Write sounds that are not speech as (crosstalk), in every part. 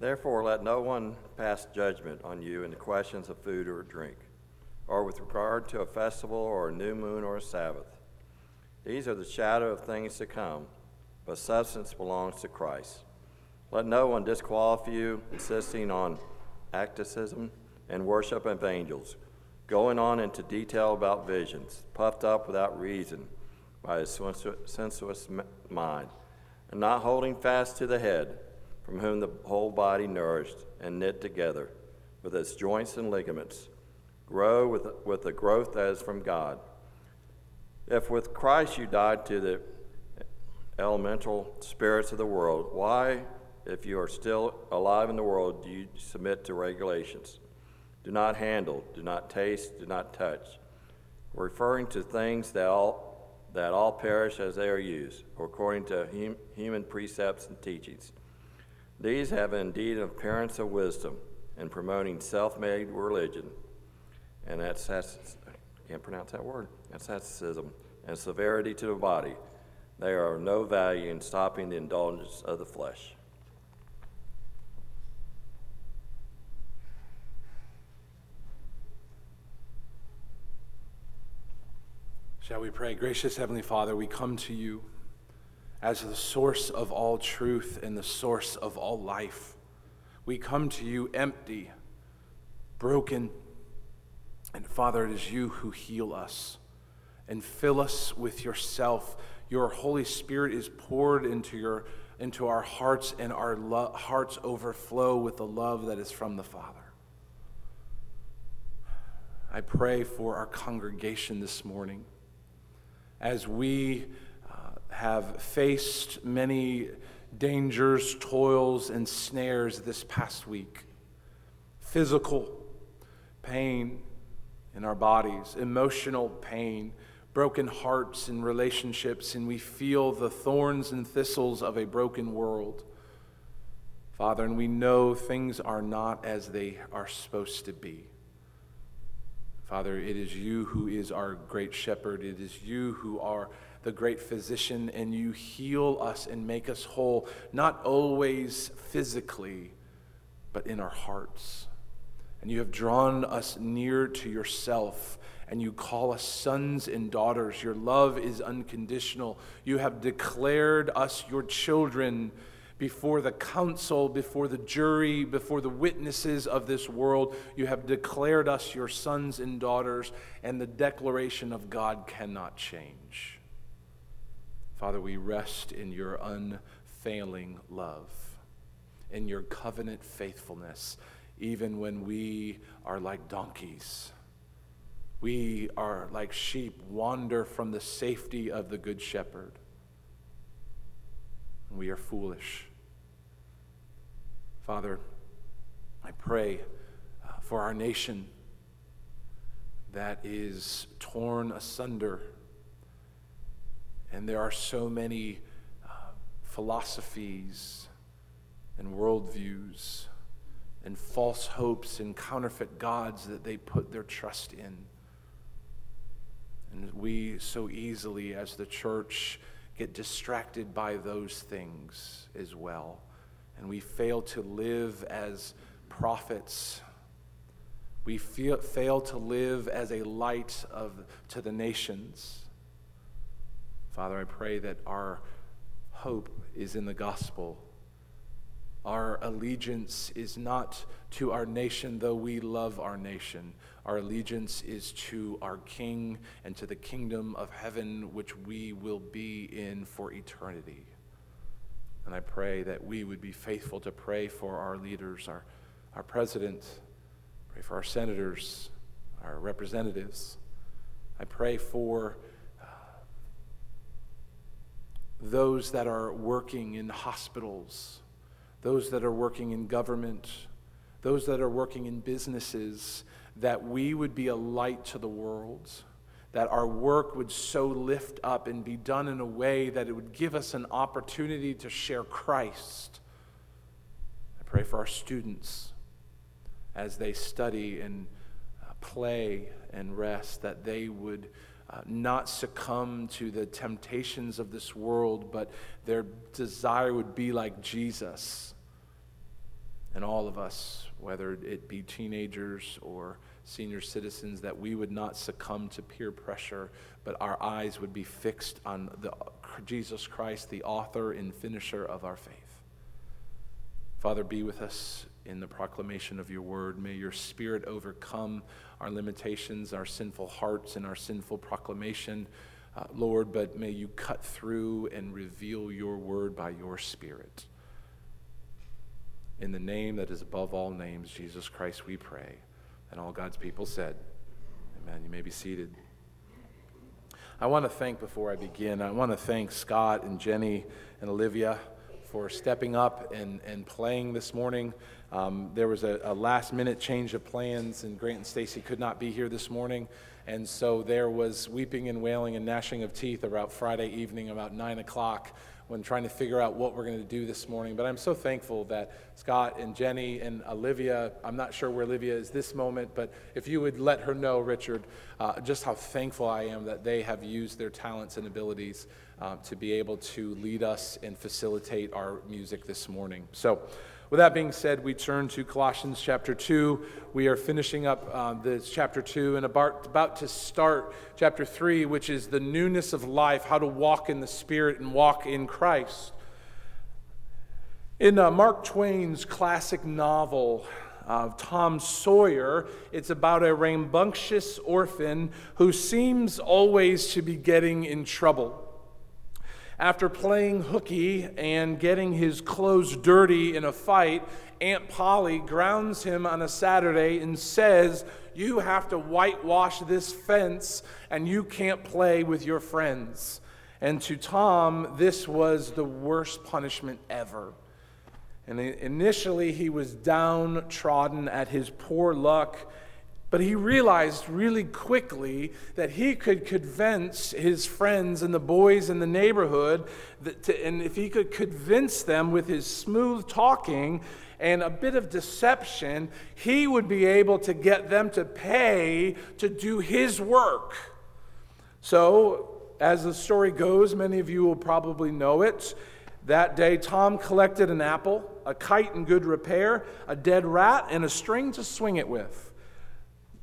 Therefore, let no one pass judgment on you in the questions of food or drink, or with regard to a festival or a new moon or a Sabbath. These are the shadow of things to come, but substance belongs to Christ. Let no one disqualify you, insisting on asceticism and worship of angels, going on into detail about visions, puffed up without reason by a sensuous mind, and not holding fast to the head from whom the whole body nourished and knit together with its joints and ligaments grow with, with the growth is from God. If with Christ you died to the elemental spirits of the world, why, if you are still alive in the world, do you submit to regulations? Do not handle, do not taste, do not touch, referring to things that all, that all perish as they are used, according to hum, human precepts and teachings these have indeed an appearance of wisdom in promoting self made religion, and I can't pronounce that word, asceticism, and severity to the body. They are of no value in stopping the indulgence of the flesh. Shall we pray? Gracious Heavenly Father, we come to you as the source of all truth and the source of all life. We come to you empty, broken, and Father, it is you who heal us and fill us with yourself. Your Holy Spirit is poured into, your, into our hearts, and our lo- hearts overflow with the love that is from the Father. I pray for our congregation this morning as we have faced many dangers, toils, and snares this past week physical pain in our bodies, emotional pain, broken hearts and relationships, and we feel the thorns and thistles of a broken world. Father, and we know things are not as they are supposed to be. Father, it is you who is our great shepherd. It is you who are the great physician, and you heal us and make us whole, not always physically, but in our hearts. And you have drawn us near to yourself, and you call us sons and daughters. Your love is unconditional. You have declared us your children before the council, before the jury, before the witnesses of this world. You have declared us your sons and daughters, and the declaration of God cannot change. Father, we rest in your unfailing love, in your covenant faithfulness, even when we are like donkeys. We are like sheep, wander from the safety of the Good Shepherd. We are foolish. Father, I pray uh, for our nation that is torn asunder and there are so many uh, philosophies and worldviews and false hopes and counterfeit gods that they put their trust in. And we so easily, as the church, get distracted by those things as well. And we fail to live as prophets. We feel, fail to live as a light of, to the nations. Father, I pray that our hope is in the gospel. Our allegiance is not to our nation, though we love our nation. Our allegiance is to our King and to the kingdom of heaven, which we will be in for eternity. And I pray that we would be faithful to pray for our leaders, our, our president, pray for our senators, our representatives. I pray for those that are working in hospitals, those that are working in government, those that are working in businesses, that we would be a light to the world, that our work would so lift up and be done in a way that it would give us an opportunity to share Christ. I pray for our students as they study and uh, play and rest, that they would uh, not succumb to the temptations of this world, but their desire would be like Jesus. And all of us, whether it be teenagers or senior citizens, that we would not succumb to peer pressure, but our eyes would be fixed on the, Jesus Christ, the author and finisher of our faith. Father, be with us in the proclamation of your word. May your spirit overcome our limitations, our sinful hearts, and our sinful proclamation, uh, Lord, but may you cut through and reveal your word by your spirit. In the name that is above all names, Jesus Christ, we pray. And all God's people said, Amen. You may be seated. I want to thank, before I begin, I want to thank Scott and Jenny and Olivia for stepping up and, and playing this morning. Um, there was a, a, last minute change of plans, and Grant and Stacy could not be here this morning. And so there was weeping and wailing and gnashing of teeth about Friday evening, about 9 o'clock, when trying to figure out what we're going to do this morning. But I'm so thankful that Scott and Jenny and Olivia, I'm not sure where Olivia is this moment, but if you would let her know, Richard, uh, just how thankful I am that they have used their talents and abilities uh, to be able to lead us and facilitate our music this morning. So, with that being said, we turn to Colossians chapter 2. We are finishing up uh, this chapter 2 and about, about to start chapter 3, which is the newness of life, how to walk in the Spirit and walk in Christ. In uh, Mark Twain's classic novel, of Tom Sawyer. It's about a rambunctious orphan who seems always to be getting in trouble. After playing hooky and getting his clothes dirty in a fight, Aunt Polly grounds him on a Saturday and says, You have to whitewash this fence and you can't play with your friends. And to Tom, this was the worst punishment ever. And initially, he was downtrodden at his poor luck but he realized really quickly that he could convince his friends and the boys in the neighborhood, to, and if he could convince them with his smooth talking and a bit of deception, he would be able to get them to pay to do his work. So, as the story goes, many of you will probably know it. That day, Tom collected an apple, a kite in good repair, a dead rat, and a string to swing it with.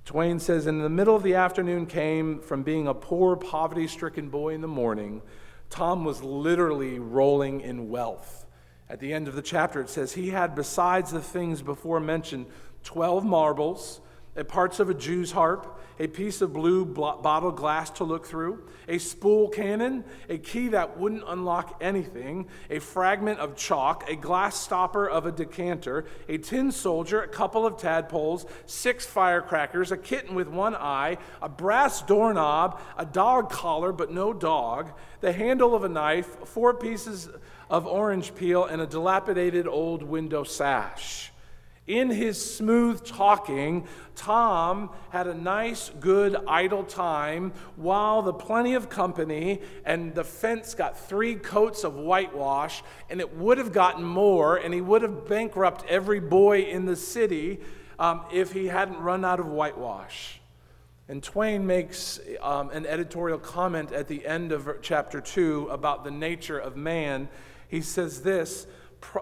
Twain says, In the middle of the afternoon came from being a poor, poverty stricken boy in the morning. Tom was literally rolling in wealth. At the end of the chapter, it says, He had, besides the things before mentioned, 12 marbles, Uh, parts of a Jew's harp, a piece of blue bottle glass to look through, a spool cannon, a key that wouldn't unlock anything, a fragment of chalk, a glass stopper of a decanter, a tin soldier, a couple of tadpoles, six firecrackers, a kitten with one eye, a brass doorknob, a dog collar but no dog, the handle of a knife, four pieces of orange peel, and a dilapidated old window sash. In his smooth talking, Tom had a nice, good, idle time while the plenty of company and the fence got three coats of whitewash, and it would have gotten more, and he would have bankrupted every boy in the city um, if he hadn't run out of whitewash. And Twain makes um, an editorial comment at the end of chapter 2 about the nature of man. He says this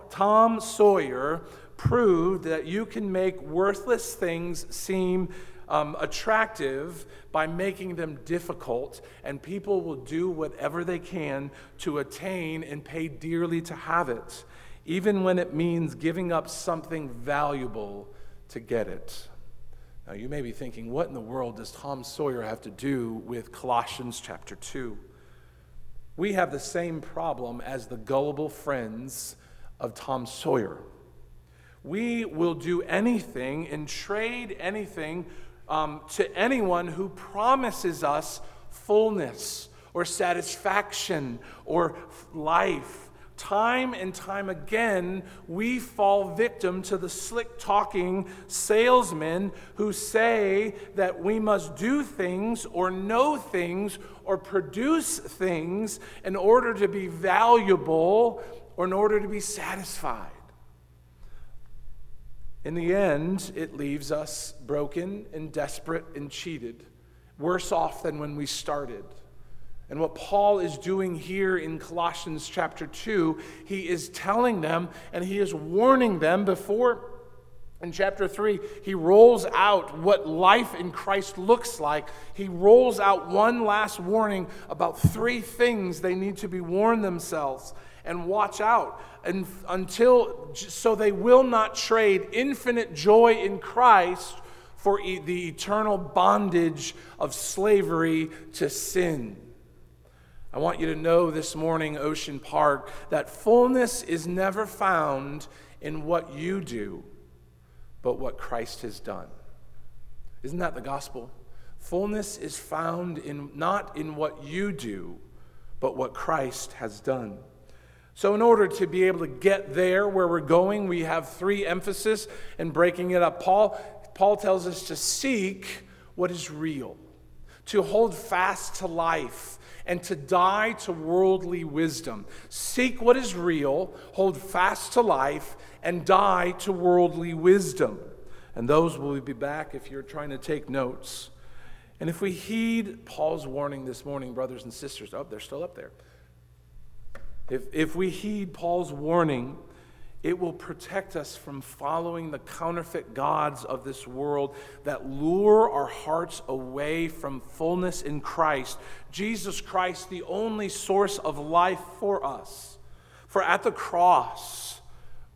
Tom Sawyer proved that you can make worthless things seem um, attractive by making them difficult, and people will do whatever they can to attain and pay dearly to have it, even when it means giving up something valuable to get it. Now, you may be thinking, what in the world does Tom Sawyer have to do with Colossians chapter 2? We have the same problem as the gullible friends of Tom Sawyer we will do anything and trade anything um, to anyone who promises us fullness or satisfaction or life. Time and time again, we fall victim to the slick talking salesmen who say that we must do things or know things or produce things in order to be valuable or in order to be satisfied. In the end, it leaves us broken and desperate and cheated, worse off than when we started. And what Paul is doing here in Colossians chapter 2, he is telling them and he is warning them before In chapter 3, he rolls out what life in Christ looks like. He rolls out one last warning about three things they need to be warned themselves and watch out and until so they will not trade infinite joy in Christ for e- the eternal bondage of slavery to sin. I want you to know this morning, Ocean Park, that fullness is never found in what you do but what Christ has done. Isn't that the gospel? Fullness is found in not in what you do, but what Christ has done. So, in order to be able to get there where we're going, we have three emphasis in breaking it up. Paul, Paul tells us to seek what is real, to hold fast to life, and to die to worldly wisdom. Seek what is real, hold fast to life, and die to worldly wisdom. And those will be back if you're trying to take notes. And if we heed Paul's warning this morning, brothers and sisters, oh, they're still up there. If, if we heed Paul's warning, it will protect us from following the counterfeit gods of this world that lure our hearts away from fullness in Christ. Jesus Christ, the only source of life for us. For at the cross,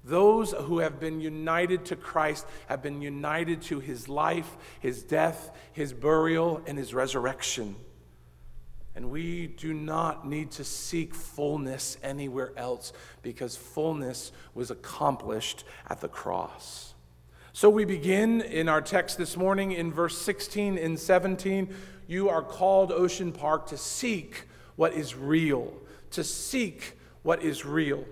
those who have been united to Christ have been united to his life, his death, his burial, and his resurrection. And we do not need to seek fullness anywhere else because fullness was accomplished at the cross. So we begin in our text this morning in verse 16 and 17. You are called, Ocean Park, to seek what is real, to seek what is real.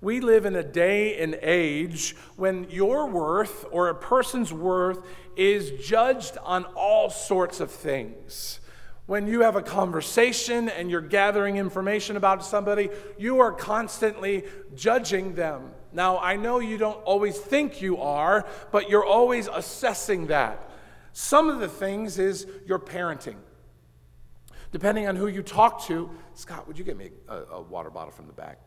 We live in a day and age when your worth or a person's worth is judged on all sorts of things. When you have a conversation and you're gathering information about somebody, you are constantly judging them. Now, I know you don't always think you are, but you're always assessing that. Some of the things is your parenting. Depending on who you talk to, Scott, would you get me a, a water bottle from the back?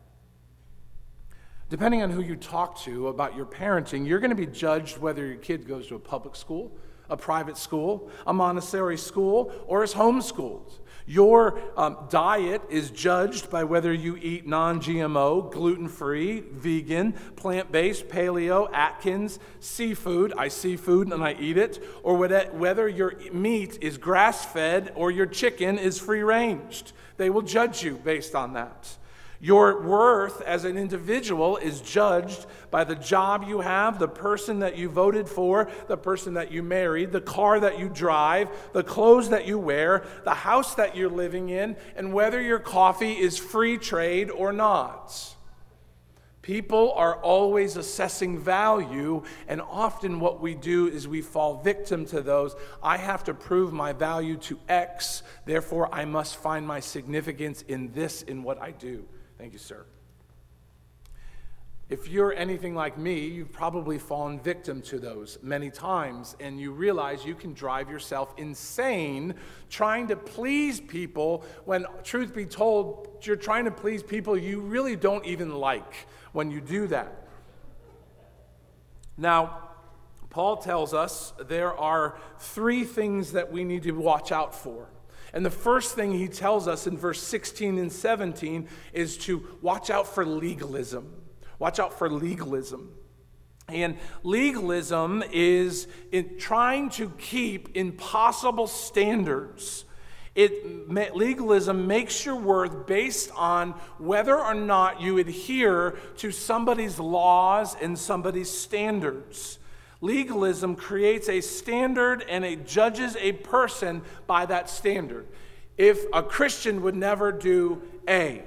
depending on who you talk to about your parenting, you're going to be judged whether your kid goes to a public school, a private school, a Montessori school, or is homeschooled. Your um, diet is judged by whether you eat non GMO, gluten free, vegan, plant based, paleo, Atkins, seafood. I see food and I eat it. Or whether your meat is grass fed or your chicken is free ranged. They will judge you based on that. Your worth as an individual is judged by the job you have, the person that you voted for, the person that you married, the car that you drive, the clothes that you wear, the house that you're living in, and whether your coffee is free trade or not. People are always assessing value, and often what we do is we fall victim to those. I have to prove my value to X, therefore, I must find my significance in this, in what I do. Thank you, sir. If you're anything like me, you've probably fallen victim to those many times, and you realize you can drive yourself insane trying to please people when, truth be told, you're trying to please people you really don't even like when you do that. Now, Paul tells us there are three things that we need to watch out for. And the first thing he tells us in verse 16 and 17 is to watch out for legalism. Watch out for legalism. And legalism is in trying to keep impossible standards. It, legalism makes your worth based on whether or not you adhere to somebody's laws and somebody's standards. Legalism creates a standard and it judges a person by that standard. If a Christian would never do A,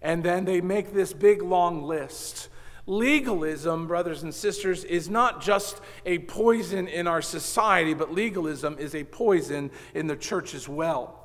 and then they make this big long list. Legalism, brothers and sisters, is not just a poison in our society, but legalism is a poison in the church as well.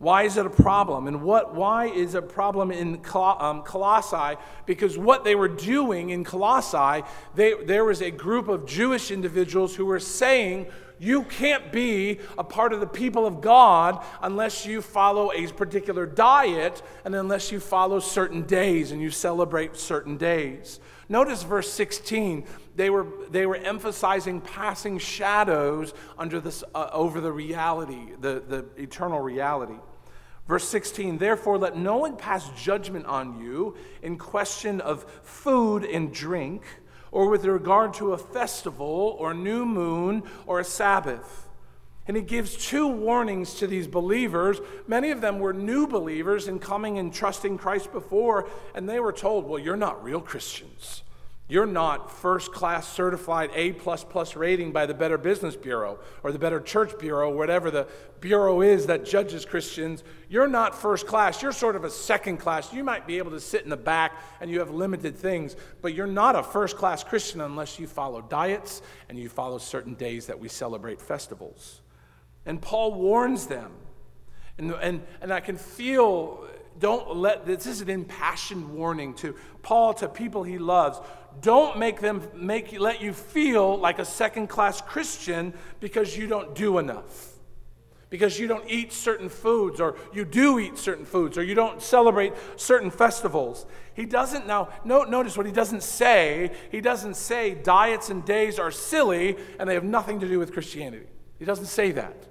Why is it a problem? And what, why is a problem in um, Colossae? Because what they were doing in Colossae, they, there was a group of Jewish individuals who were saying, you can't be a part of the people of God unless you follow a particular diet and unless you follow certain days and you celebrate certain days. Notice verse 16. They were, they were emphasizing passing shadows under this, uh, over the reality, the, the eternal reality. Verse 16, therefore, let no one pass judgment on you in question of food and drink, or with regard to a festival, or new moon, or a Sabbath. And he gives two warnings to these believers. Many of them were new believers in coming and trusting Christ before, and they were told, Well, you're not real Christians. You're not first class certified A rating by the Better Business Bureau or the Better Church Bureau, whatever the bureau is that judges Christians. You're not first class. You're sort of a second class. You might be able to sit in the back and you have limited things, but you're not a first class Christian unless you follow diets and you follow certain days that we celebrate festivals. And Paul warns them. And, and, and I can feel, don't let, this is an impassioned warning to Paul, to people he loves. Don't make them make let you feel like a second class Christian because you don't do enough. Because you don't eat certain foods, or you do eat certain foods, or you don't celebrate certain festivals. He doesn't now, notice what he doesn't say. He doesn't say diets and days are silly and they have nothing to do with Christianity. He doesn't say that.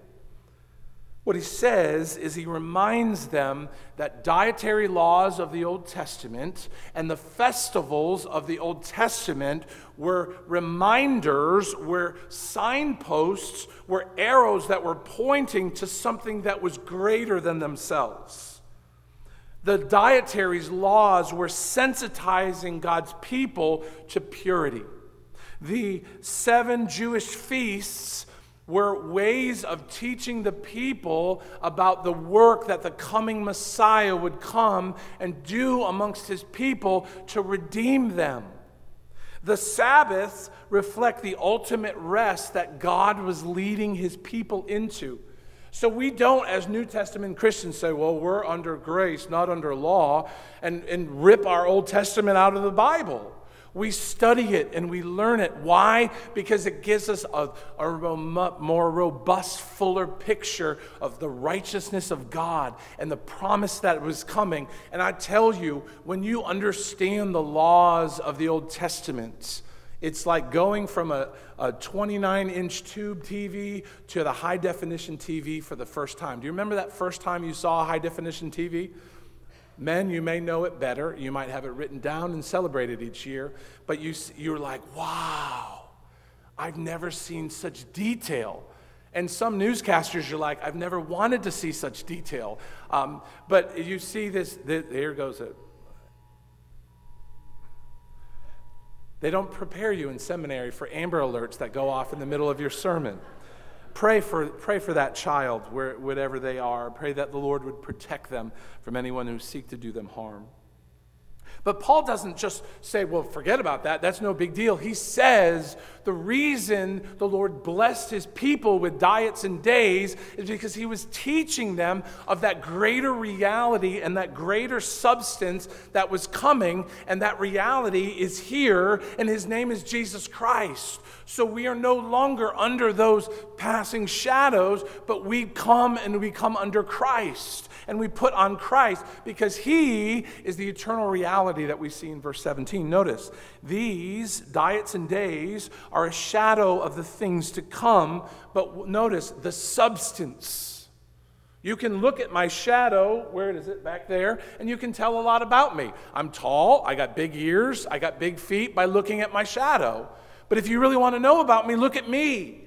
What he says is he reminds them that dietary laws of the Old Testament and the festivals of the Old Testament were reminders, were signposts, were arrows that were pointing to something that was greater than themselves. The dietary laws were sensitizing God's people to purity. The seven Jewish feasts were ways of teaching the people about the work that the coming Messiah would come and do amongst his people to redeem them. The Sabbaths reflect the ultimate rest that God was leading his people into. So we don't, as New Testament Christians, say, well, we're under grace, not under law, and, and rip our Old Testament out of the Bible. We study it and we learn it. Why? Because it gives us a, a more robust, fuller picture of the righteousness of God and the promise that was coming. And I tell you, when you understand the laws of the Old Testament, it's like going from a, a 29 inch tube TV to the high definition TV for the first time. Do you remember that first time you saw a high definition TV? Men, you may know it better. You might have it written down and celebrated each year, but you, you're like, wow, I've never seen such detail. And some newscasters, you're like, I've never wanted to see such detail. Um, but you see this, this, here goes it. They don't prepare you in seminary for amber alerts that go off in the middle of your sermon. Pray for, pray for that child, where, whatever they are. Pray that the Lord would protect them from anyone who seek to do them harm. But Paul doesn't just say, well, forget about that. That's no big deal. He says the reason the Lord blessed his people with diets and days is because he was teaching them of that greater reality and that greater substance that was coming. And that reality is here, and his name is Jesus Christ. So we are no longer under those passing shadows, but we come and we come under Christ and we put on Christ because he is the eternal reality that we see in verse 17. Notice, these diets and days are a shadow of the things to come, but notice the substance. You can look at my shadow, where is it back there, and you can tell a lot about me. I'm tall, I got big ears, I got big feet by looking at my shadow. But if you really want to know about me, look at me.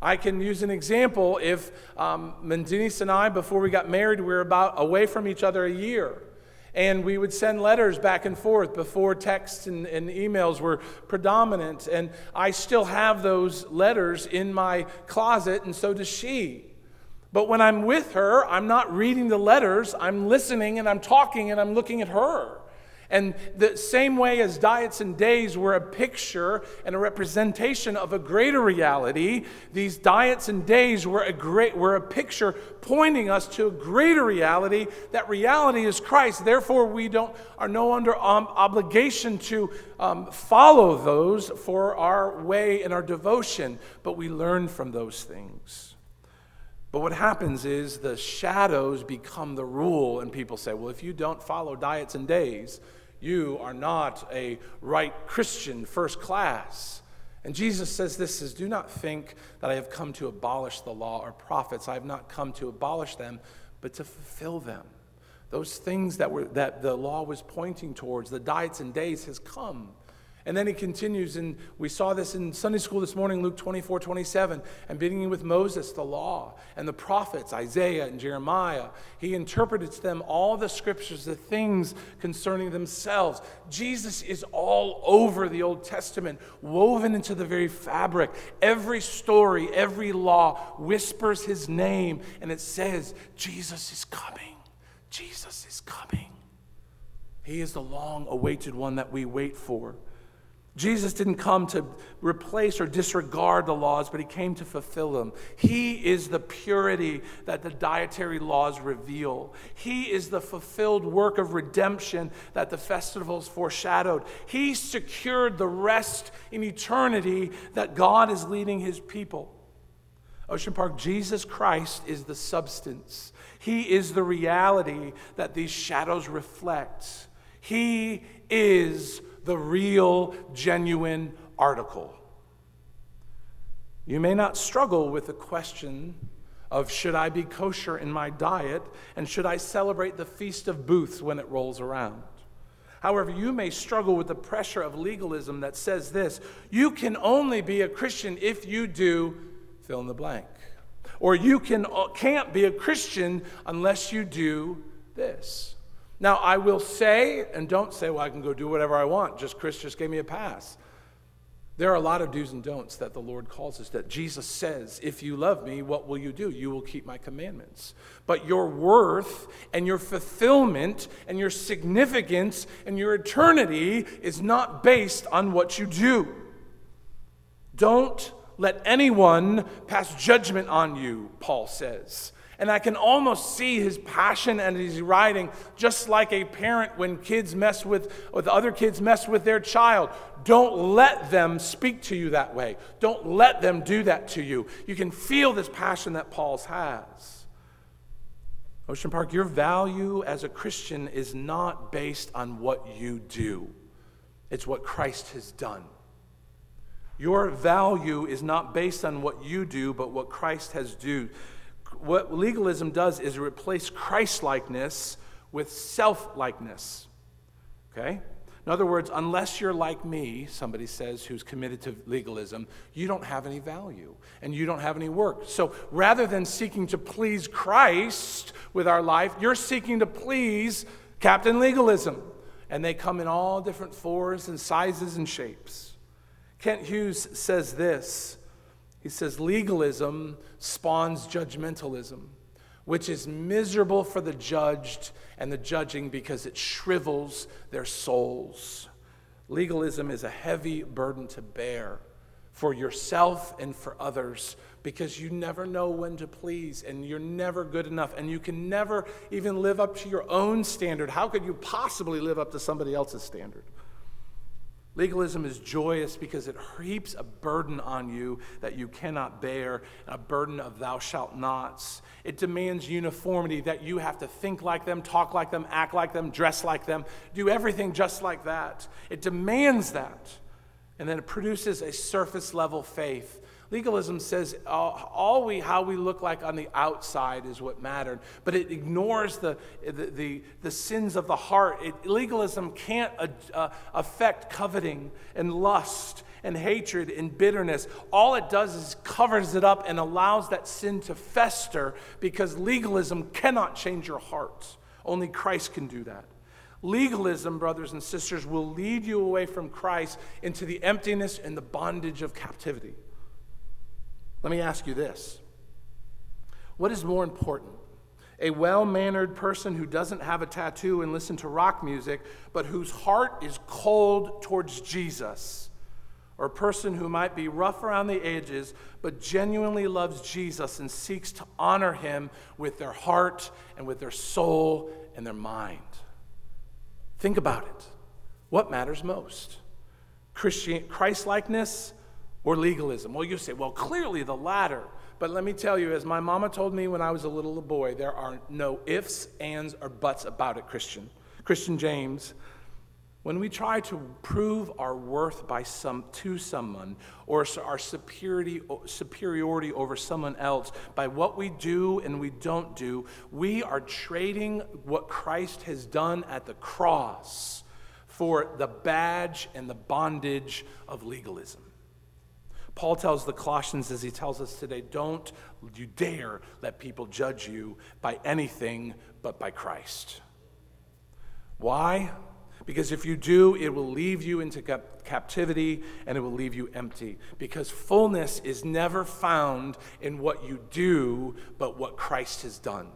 I can use an example. If um, and I, before we got married, we were about away from each other a year. And we would send letters back and forth before texts and, and, emails were predominant. And I still have those letters in my closet, and so does she. But when I'm with her, I'm not reading the letters, I'm listening and I'm talking and I'm looking at her. And the same way as diets and days were a picture and a representation of a greater reality, these diets and days were a great were a picture pointing us to a greater reality. That reality is Christ. Therefore, we don't are no under um, obligation to um, follow those for our way and our devotion, but we learn from those things. But what happens is the shadows become the rule, and people say, well, if you don't follow diets and days, You are not a right Christian, first class. And Jesus says this is do not think that I have come to abolish the law or prophets. I have not come to abolish them, but to fulfill them. Those things that were that the law was pointing towards, the diets and days has come. And then he continues, and we saw this in Sunday school this morning, Luke 24, 27, and beginning with Moses, the law, and the prophets, Isaiah and Jeremiah. He interpreted to them all the scriptures, the things concerning themselves. Jesus is all over the Old Testament, woven into the very fabric. Every story, every law whispers his name, and it says, Jesus is coming. Jesus is coming. He is the long awaited one that we wait for. Jesus didn't come to replace or disregard the laws, but he came to fulfill them. He is the purity that the dietary laws reveal. He is the fulfilled work of redemption that the festivals foreshadowed. He secured the rest in eternity that God is leading his people. Ocean Park, Jesus Christ is the substance. He is the reality that these shadows reflect. He is the real, genuine article. You may not struggle with the question of should I be kosher in my diet and should I celebrate the Feast of Booths when it rolls around. However, you may struggle with the pressure of legalism that says this you can only be a Christian if you do fill in the blank. Or you can, uh, can't be a Christian unless you do this. Now, I will say, and don't say, well, I can go do whatever I want, just Chris just gave me a pass. There are a lot of do's and don'ts that the Lord calls us, that Jesus says, If you love me, what will you do? You will keep my commandments. But your worth and your fulfillment and your significance and your eternity is not based on what you do. Don't let anyone pass judgment on you, Paul says. And I can almost see his passion and his writing, just like a parent when kids mess with, with other kids mess with their child. Don't let them speak to you that way. Don't let them do that to you. You can feel this passion that Paul's has. Ocean Park, your value as a Christian is not based on what you do, it's what Christ has done. Your value is not based on what you do, but what Christ has do, what legalism does is replace Christ likeness with self likeness. Okay? In other words, unless you're like me, somebody says, who's committed to legalism, you don't have any value and you don't have any work. So rather than seeking to please Christ with our life, you're seeking to please Captain Legalism. And they come in all different forms and sizes and shapes. Kent Hughes says this he says legalism spawns judgmentalism, which is miserable for the judged and the judging because it shrivels their souls. Legalism is a heavy burden to bear for yourself and for others because you never know when to please and you're never good enough and you can never even live up to your own standard. How could you possibly live up to somebody else's standard? Legalism is joyous because it heaps a burden on you that you cannot bear, a burden of thou shalt nots. It demands uniformity that you have to think like them, talk like them, act like them, dress like them, do everything just like that. It demands that. And then it produces a surface level faith Legalism says uh, all we, how we look like on the outside is what mattered, but it ignores the, the, the, the sins of the heart. It, legalism can't uh, uh, affect coveting and lust and hatred and bitterness. All it does is covers it up and allows that sin to fester because legalism cannot change your heart. Only Christ can do that. Legalism, brothers and sisters, will lead you away from Christ into the emptiness and the bondage of captivity. Let me ask you this What is more important? A well mannered person who doesn't have a tattoo and listen to rock music, but whose heart is cold towards Jesus? Or a person who might be rough around the edges, but genuinely loves Jesus and seeks to honor him with their heart and with their soul and their mind? Think about it. What matters most? Christ likeness or legalism? Well, you say, well, clearly the latter. But let me tell you, as my mama told me when I was a little boy, there are no ifs, ands, or buts about it, Christian. Christian James. when we try to prove our worth by some, to someone or our superiority, superiority over someone else by what we do and we don't do, we are trading what Christ has done at the cross for the badge and the bondage of legalism. Paul tells the Colossians, as he tells us today, don't you dare let people judge you by anything but by Christ. Why? Because if you do, it will leave you into captivity and it will leave you empty. Because fullness is never found in what you do, but what Christ has done.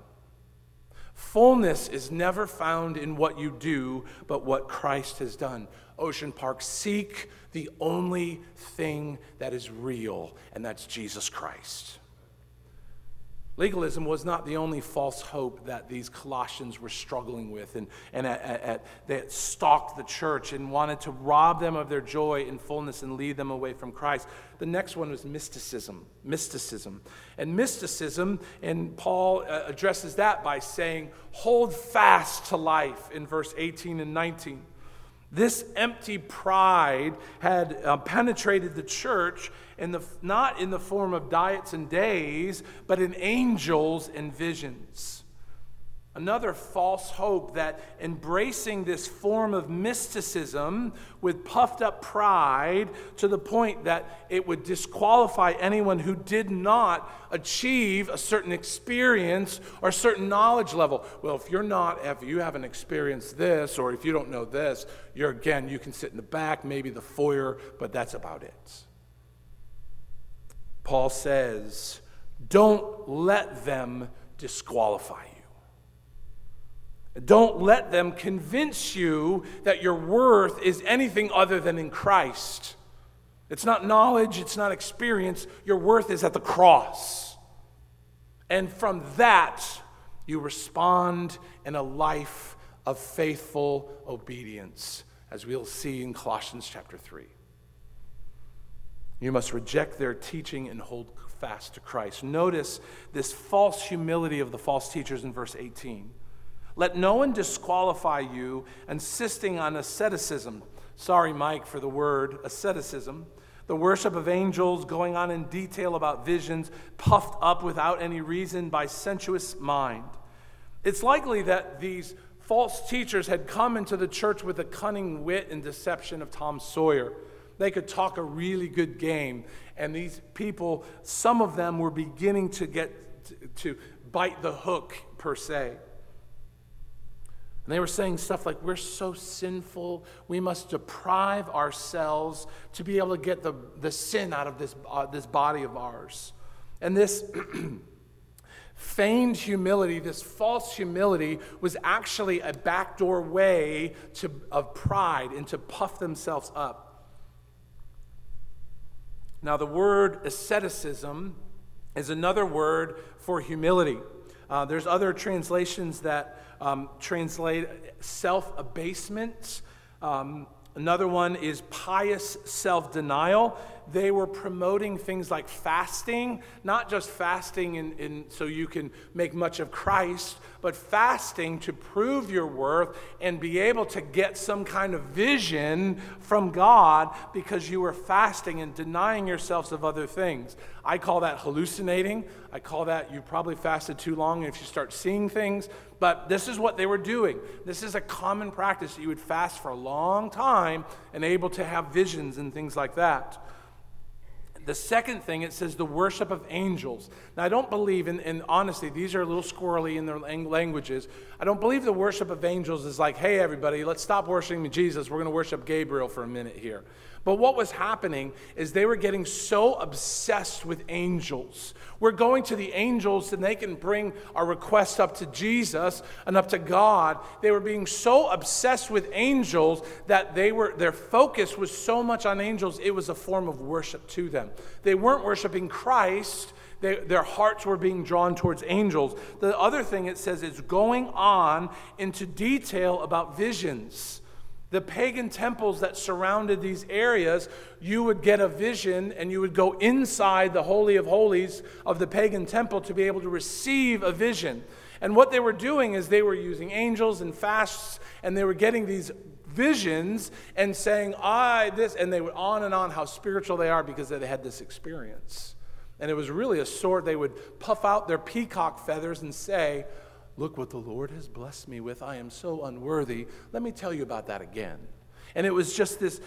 Fullness is never found in what you do, but what Christ has done. Ocean Park, seek the only thing that is real, and that's Jesus Christ. Legalism was not the only false hope that these Colossians were struggling with, and, and at, at, they stalked the church and wanted to rob them of their joy and fullness and lead them away from Christ. The next one was mysticism. Mysticism. And mysticism, and Paul uh, addresses that by saying, hold fast to life in verse 18 and 19. This empty pride had uh, penetrated the church, in the, not in the form of diets and days, but in angels and visions. Another false hope that embracing this form of mysticism with puffed up pride to the point that it would disqualify anyone who did not achieve a certain experience or certain knowledge level. Well, if you're not, if you haven't experienced this, or if you don't know this, you're again, you can sit in the back, maybe the foyer, but that's about it. Paul says, don't let them disqualify you. Don't let them convince you that your worth is anything other than in Christ. It's not knowledge, it's not experience. Your worth is at the cross. And from that, you respond in a life of faithful obedience, as we'll see in Colossians chapter 3. You must reject their teaching and hold fast to Christ. Notice this false humility of the false teachers in verse 18. Let no one disqualify you, insisting on asceticism. Sorry, Mike, for the word asceticism. The worship of angels, going on in detail about visions, puffed up without any reason by sensuous mind. It's likely that these false teachers had come into the church with the cunning wit and deception of Tom Sawyer. They could talk a really good game. And these people, some of them were beginning to get to, bite the hook, per se. And they were saying stuff like, We're so sinful, we must deprive ourselves to be able to get the, the sin out of this, uh, this body of ours. And this (clears throat) feigned humility, this false humility, was actually a backdoor way to, of pride and to puff themselves up. Now, the word asceticism is another word for humility. Uh, there's other translations that um, translate self abasement. Um, another one is pious self denial. They were promoting things like fasting, not just fasting in, in, so you can make much of Christ, but fasting to prove your worth and be able to get some kind of vision from God because you were fasting and denying yourselves of other things. I call that hallucinating. I call that you probably fasted too long if you start seeing things. But this is what they were doing. This is a common practice. You would fast for a long time and able to have visions and things like that. The second thing, it says the worship of angels. Now, I don't believe, in, in honesty, these are a little squirrely in their languages. I don't believe the worship of angels is like, hey, everybody, let's stop worshiping Jesus. We're going to worship Gabriel for a minute here. But what was happening is they were getting so obsessed with angels. We're going to the angels and they can bring our requests up to Jesus and up to God. They were being so obsessed with angels that they were their focus was so much on angels, it was a form of worship to them. They weren't worshiping Christ. They, their hearts were being drawn towards angels. The other thing it says is going on into detail about visions the pagan temples that surrounded these areas, you would get a vision and you would go inside the Holy of Holies of the pagan temple to be able to receive a vision. And what they were doing is they were using angels and fasts, and they were getting these visions and saying, I, this, and they would on and on how spiritual they are because they had this experience. And it was really a sort, they would puff out their peacock feathers and say, Look what the Lord has blessed me with. I am so unworthy. Let me tell you about that again. And it was just this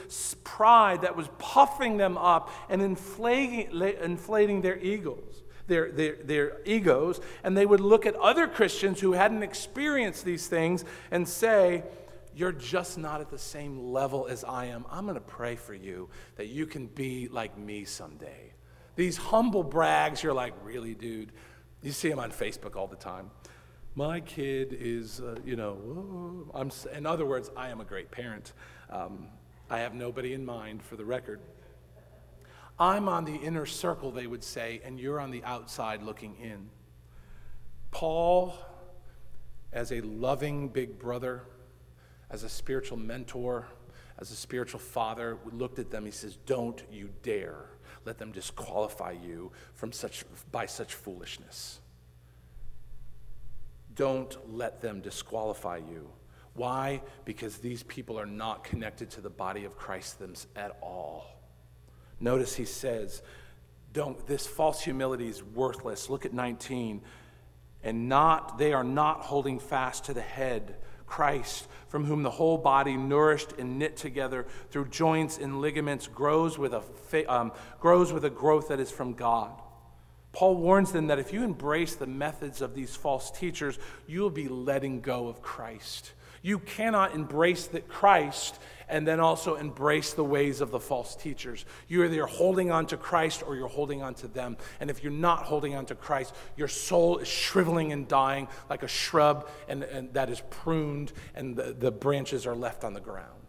pride that was puffing them up and inflating, inflating their egos. Their, their, their egos, and they would look at other Christians who hadn't experienced these things and say, You're just not at the same level as I am. I'm going to pray for you that you can be like me someday. These humble brags, you're like, Really, dude? You see them on Facebook all the time my kid is, uh, you know, oh, I'm, in other words, I am a great parent. Um, I have nobody in mind for the record. I'm on the inner circle, they would say, and you're on the outside looking in. Paul, as a loving big brother, as a spiritual mentor, as a spiritual father, looked at them. He says, Don't you dare let them disqualify you from such, by such foolishness. Don't let them disqualify you. Why? Because these people are not connected to the body of Christ at all. Notice he says, don't this false humility is worthless. Look at 19. And not they are not holding fast to the head, Christ, from whom the whole body, nourished and knit together through joints and ligaments, grows with a, um, grows with a growth that is from God. Paul warns them that if you embrace the methods of these false teachers, you will be letting go of Christ. You cannot embrace the Christ and then also embrace the ways of the false teachers. You're either holding on to Christ or you're holding on to them. And if you're not holding on to Christ, your soul is shriveling and dying like a shrub and, and that is pruned and the, the branches are left on the ground.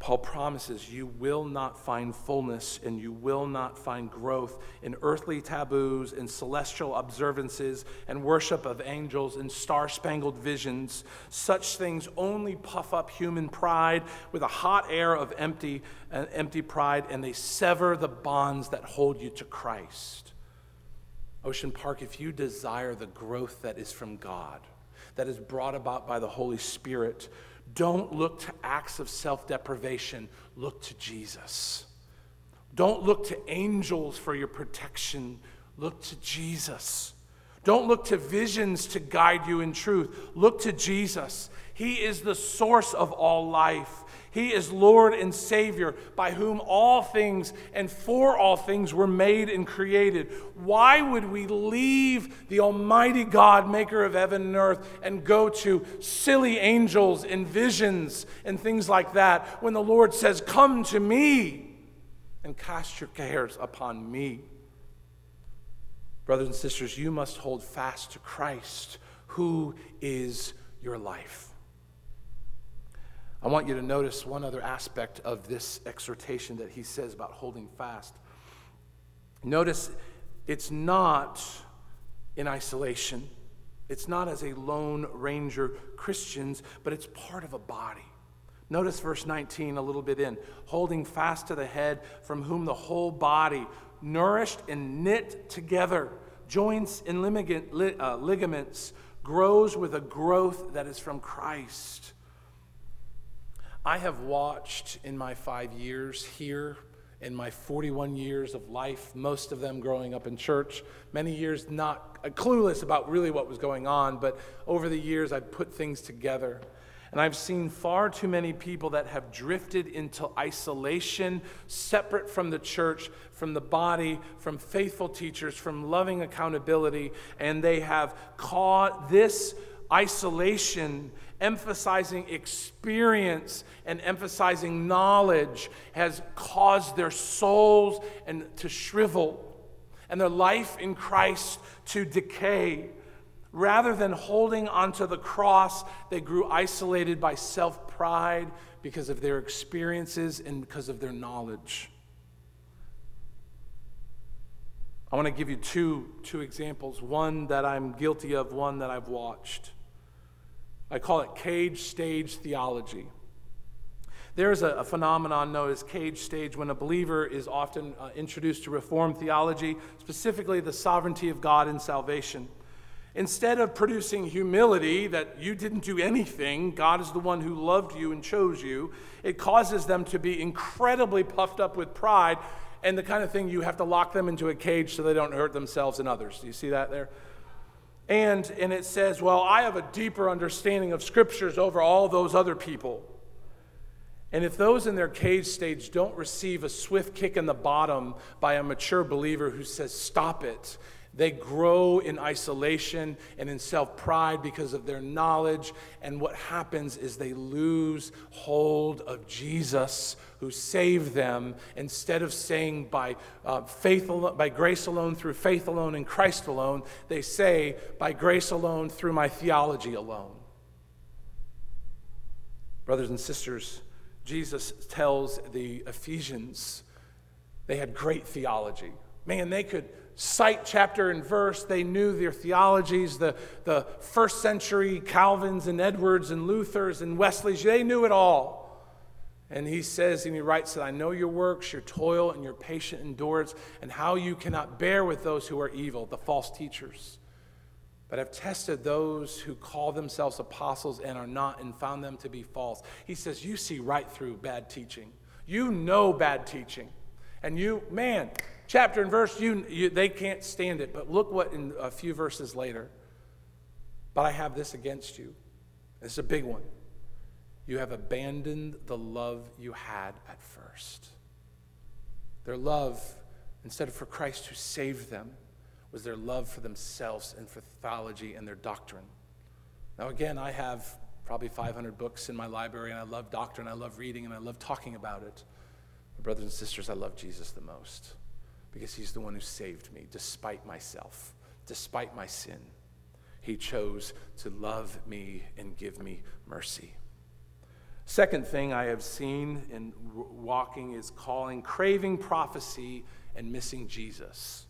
Paul promises you will not find fullness and you will not find growth in earthly taboos and celestial observances and worship of angels and star spangled visions. Such things only puff up human pride with a hot air of empty, uh, empty pride, and they sever the bonds that hold you to Christ. Ocean Park, if you desire the growth that is from God, that is brought about by the Holy Spirit, don't look to acts of self deprivation, look to Jesus. Don't look to angels for your protection, look to Jesus. Don't look to visions to guide you in truth. Look to Jesus. He is the source of all life. He is Lord and Savior, by whom all things and for all things were made and created. Why would we leave the Almighty God, maker of heaven and earth, and go to silly angels and visions and things like that when the Lord says, Come to me and cast your cares upon me? Brothers and sisters, you must hold fast to Christ, who is your life. I want you to notice one other aspect of this exhortation that he says about holding fast. Notice it's not in isolation, it's not as a lone ranger Christians, but it's part of a body. Notice verse 19 a little bit in holding fast to the head, from whom the whole body, nourished and knit together, joints and uh, ligaments, grows with a growth that is from Christ. I have watched in my five years here, in my 41 years of life, most of them growing up in church, many years not clueless about really what was going on, but over the years I've put things together. And I've seen far too many people that have drifted into isolation, separate from the church, from the body, from faithful teachers, from loving accountability, and they have caught this isolation emphasizing experience and emphasizing knowledge has caused their souls and to shrivel and their life in Christ to decay. Rather than holding onto the cross, they grew isolated by self pride because of their experiences and because of their knowledge. I want to give you two, two examples one that I'm guilty of, one that I've watched. I call it cage stage theology. There's a, a, phenomenon known as cage stage when a believer is often uh, introduced to Reformed theology, specifically the sovereignty of God in salvation. Instead of producing humility that you didn't do anything, God is the one who loved you and chose you, it causes them to be incredibly puffed up with pride and the kind of thing you have to lock them into a cage so they don't hurt themselves and others. Do you see that there? And, and it says, Well, I have a deeper understanding of scriptures over all those other people. And if those in their cage stage don't receive a swift kick in the bottom by a mature believer who says, Stop it, they grow in isolation and in self pride because of their knowledge. And what happens is they lose hold of Jesus who saved them instead of saying by, uh, faith alone, by grace alone, through faith alone, in Christ alone, they say by grace alone, through my theology alone. Brothers and sisters, Jesus tells the Ephesians they had great theology. Man, they could cite chapter and verse. They knew their theologies, the, the first century Calvins and Edwards and Luthers and Wesleys, they knew it all. And he says, and he writes that I know your works, your toil, and your patient endurance, and how you cannot bear with those who are evil, the false teachers. But I've tested those who call themselves apostles and are not, and found them to be false. He says, You see right through bad teaching. You know bad teaching. And you, man, chapter and verse, you, you, they can't stand it. But look what in a few verses later. But I have this against you. It's a big one. You have abandoned the love you had at first. Their love, instead of for Christ who saved them, was their love for themselves and for theology and their doctrine. Now, again, I have probably 500 books in my library, and I love doctrine, I love reading, and I love talking about it. But brothers and sisters, I love Jesus the most because he's the one who saved me despite myself, despite my sin. He chose to love me and give me mercy. Second thing I have seen in walking is calling craving prophecy and missing Jesus.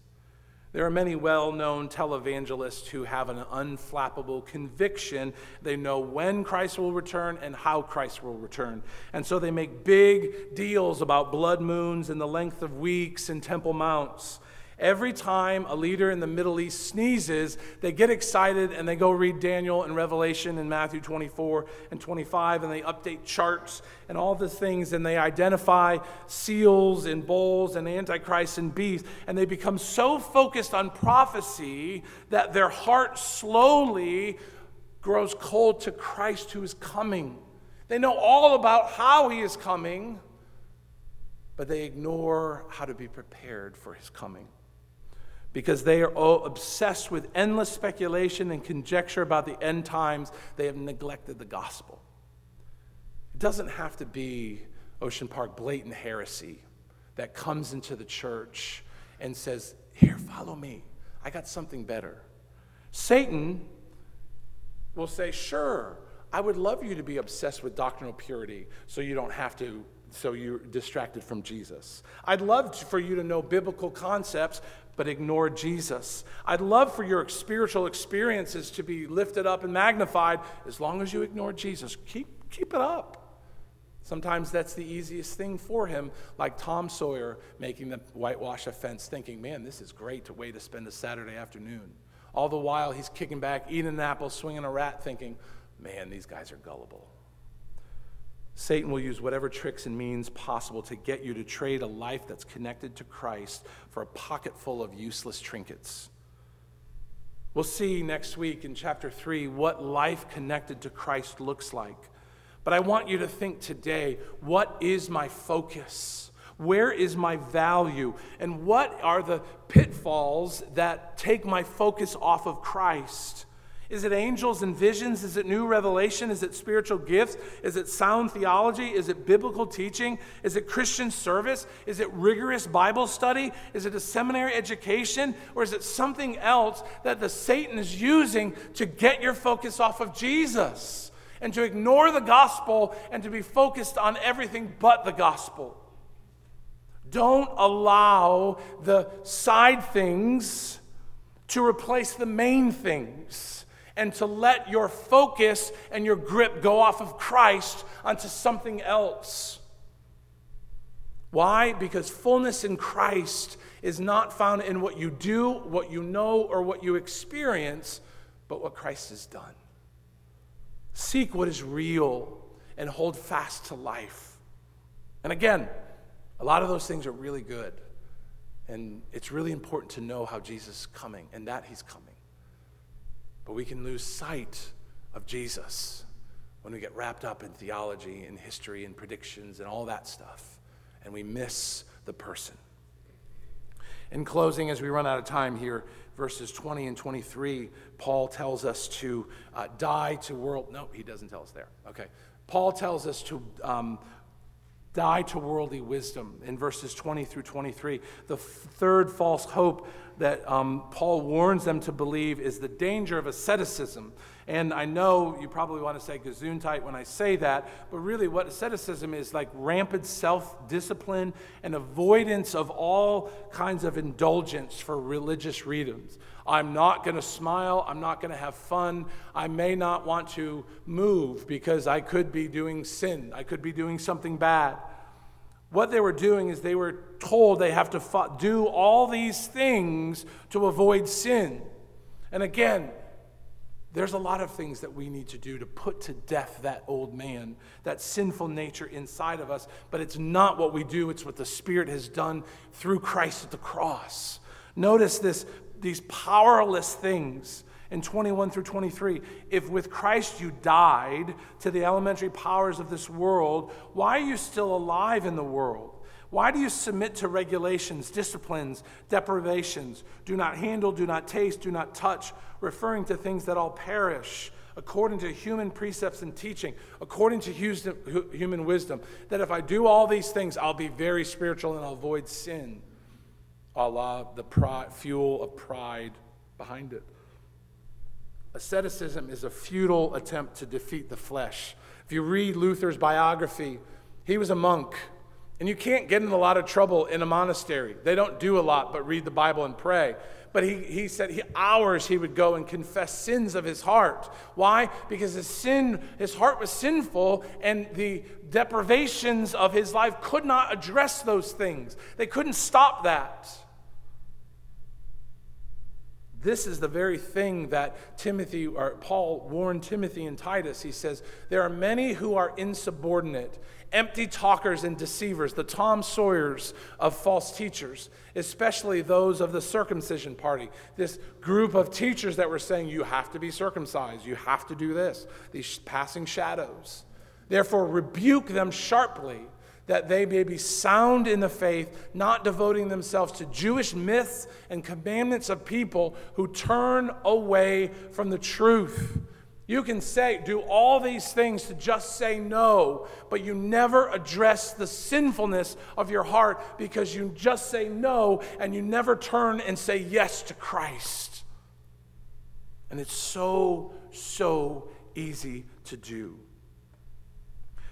There are many well known televangelists who have an unflappable conviction. They know when Christ will return and how Christ will return. And so they make big deals about blood moons and the length of weeks and temple mounts. Every time a leader in the Middle East sneezes, they get excited and they go read Daniel and Revelation and Matthew 24 and 25 and they update charts and all the things and they identify seals and bowls and antichrist and beasts, and they become so focused on prophecy that their heart slowly grows cold to Christ who is coming. They know all about how he is coming, but they ignore how to be prepared for his coming because they are all obsessed with endless speculation and conjecture about the end times, they have neglected the gospel. It doesn't have to be Ocean Park blatant heresy that comes into the church and says, Here, follow me. I got something better. Satan will say, Sure, I would love you to be obsessed with doctrinal purity so you don't have to so you're distracted from Jesus. I'd love for you to know biblical concepts but ignore Jesus. I'd love for your spiritual experiences to be lifted up and magnified as long as you ignore Jesus. Keep, keep it up. Sometimes that's the easiest thing for him, like Tom Sawyer making the whitewash a fence, thinking, man, this is great to way to spend a Saturday afternoon. All the while he's kicking back, eating an apple, swinging a rat, thinking, man, these guys are gullible. Satan will use whatever tricks and means possible to get you to trade a life that's connected to Christ for a pocket full of useless trinkets. We'll see next week in chapter 3 what life connected to Christ looks like. But I want you to think today what is my focus? Where is my value? And what are the pitfalls that take my focus off of Christ? Is it angels and visions? Is it new revelation? Is it spiritual gifts? Is it sound theology? Is it biblical teaching? Is it Christian service? Is it rigorous Bible study? Is it a seminary education? Or is it something else that the Satan is using to get your focus off of Jesus and to ignore the gospel and to be focused on everything but the gospel? Don't allow the side things to replace the main things and to let your focus and your grip go off of Christ onto something else. Why? Because fullness in Christ is not found in what you do, what you know, or what you experience, but what Christ has done. Seek what is real and hold fast to life. And again, a lot of those things are really good. And it's really important to know how Jesus is coming and that he's coming. But we can lose sight of Jesus when we get wrapped up in theology and history and predictions and all that stuff, and we miss the person. In closing, as we run out of time here, verses 20 and 23, Paul tells us to uh, die to world. No, he doesn't tell us there. Okay. Paul tells us to um, die to worldly wisdom in verses 20 through 23. The f- third false hope that um, Paul warns them to believe is the danger of asceticism. And I know you probably want to say gesundheit when I say that, but really what asceticism is like rampant self discipline and avoidance of all kinds of indulgence for religious reasons. I'm not going to smile. I'm not going to have fun. I may not want to move because I could be doing sin. I could be doing something bad. What they were doing is they were told they have to do all these things to avoid sin. And again, there's a lot of things that we need to do to put to death that old man, that sinful nature inside of us, but it's not what we do, it's what the Spirit has done through Christ at the cross. Notice this, these powerless things in 21 through 23. If with Christ you died to the elementary powers of this world, why are you still alive in the world? Why do you submit to regulations, disciplines, deprivations? Do not handle, do not taste, do not touch, referring to things that all perish, according to human precepts and teaching, according to human wisdom, that if I do all these things, I'll be very spiritual and I'll avoid sin. Allah, the pride, fuel of pride behind it. Asceticism is a futile attempt to defeat the flesh. If you read Luther's biography, he was a monk. And you can't get in a lot of trouble in a monastery. They don't do a lot but read the Bible and pray. But he, he said he, hours he would go and confess sins of his heart. Why? Because his sin, his heart was sinful, and the deprivations of his life could not address those things. They couldn't stop that. This is the very thing that Timothy or Paul warned Timothy and Titus. He says, There are many who are insubordinate, empty talkers and deceivers, the Tom Sawyers of false teachers, especially those of the circumcision party. This group of teachers that were saying, You have to be circumcised, you have to do this, these passing shadows. Therefore, rebuke them sharply that they may be sound in the faith, not devoting themselves to Jewish myths and commandments of people who turn away from the truth. You can say, do all these things to just say no, but you never address the sinfulness of your heart because you just say no and you never turn and say yes to Christ. And it's so, so easy to do.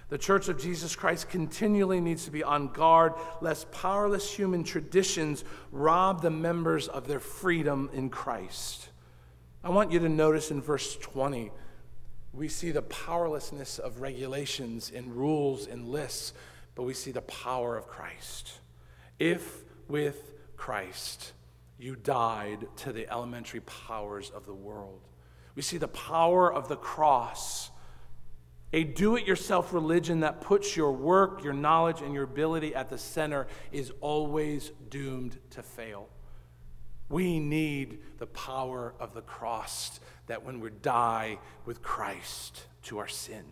The Church of Jesus Christ continually needs to be on guard lest powerless human traditions rob the members of their freedom in Christ. I want you to notice in verse 20, we see the powerlessness of regulations and rules and lists, but we see the power of Christ. If with Christ you died to the elementary powers of the world, we see the power of the cross a do it yourself religion that puts your work, your knowledge, and your ability at the center is always doomed to fail. We need the power of the cross that when we die with Christ to our sin.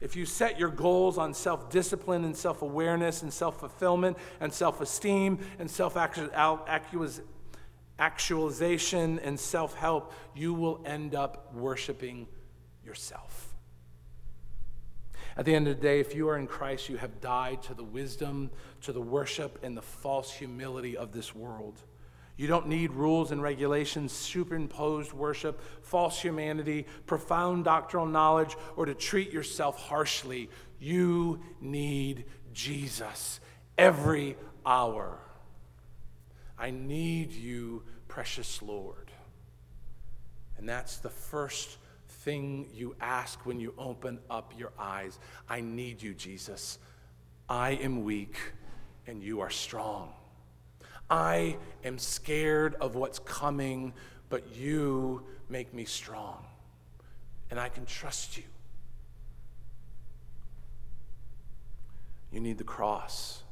If you set your goals on self discipline and self awareness and self fulfillment and self esteem and self actualization and self help, you will end up worshiping yourself. At the end of the day, if you are in Christ, you have died to the wisdom, to the worship, and the false humility of this world. You don't need rules and regulations, superimposed worship, false humanity, profound doctrinal knowledge, or to treat yourself harshly. You need Jesus every hour. I need you, precious Lord. And that's the first thing you ask when you open up your eyes. I need you, Jesus. I am weak and you are strong. I am scared of what's coming, but you make me strong, and I can trust you. You need the cross.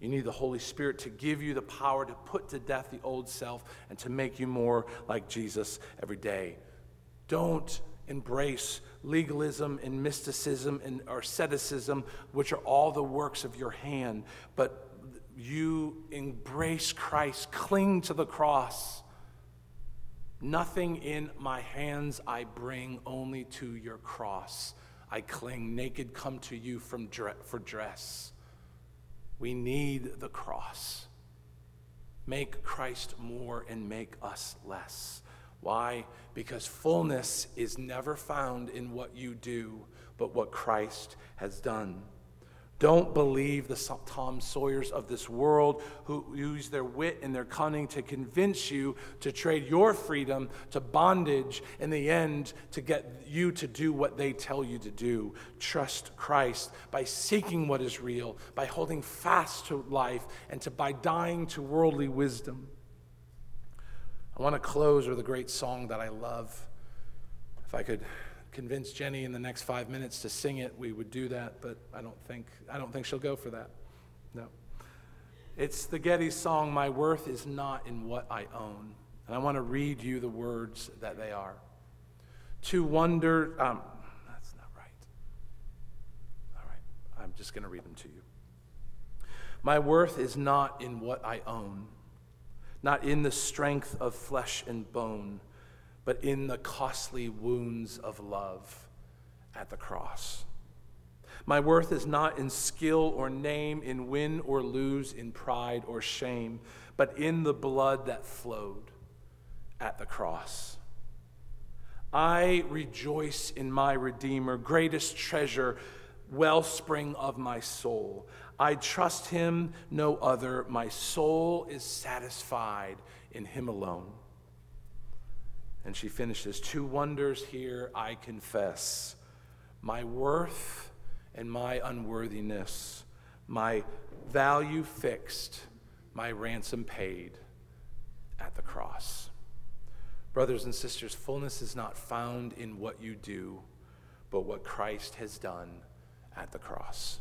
You need the Holy Spirit to give you the power to put to death the old self and to make you more like Jesus every day. Don't embrace legalism and mysticism and asceticism, which are all the works of your hand, but you embrace Christ, cling to the cross. Nothing in my hands I bring, only to your cross. I cling naked, come to you from for dress. We need the cross. Make Christ more and make us less. Why? Because fullness is never found in what you do, but what Christ has done. Don't believe the Tom Sawyers of this world who use their wit and their cunning to convince you to trade your freedom to bondage in the end to get you to do what they tell you to do. Trust Christ by seeking what is real, by holding fast to life, and to by dying to worldly wisdom. I want to close with a great song that I love. If I could convince Jenny in the next five minutes to sing it, we would do that, but I don't think, I don't think she'll go for that. No. It's the Getty song, My Worth is Not in What I Own. And I want to read you the words that they are. To wonder, um, that's not right. All right, I'm just going to read them to you. My worth is not in what I own, not in the strength of flesh and bone but in the costly wounds of love at the cross. My worth is not in skill or name, in win or lose, in pride or shame, but in the blood that flowed at the cross. I rejoice in my Redeemer, greatest treasure, wellspring of my soul. I trust him, no other. My soul is satisfied in him alone. And she finishes Two wonders here I confess my worth and my unworthiness, my value fixed, my ransom paid at the cross. Brothers and sisters, fullness is not found in what you do, but what Christ has done at the cross.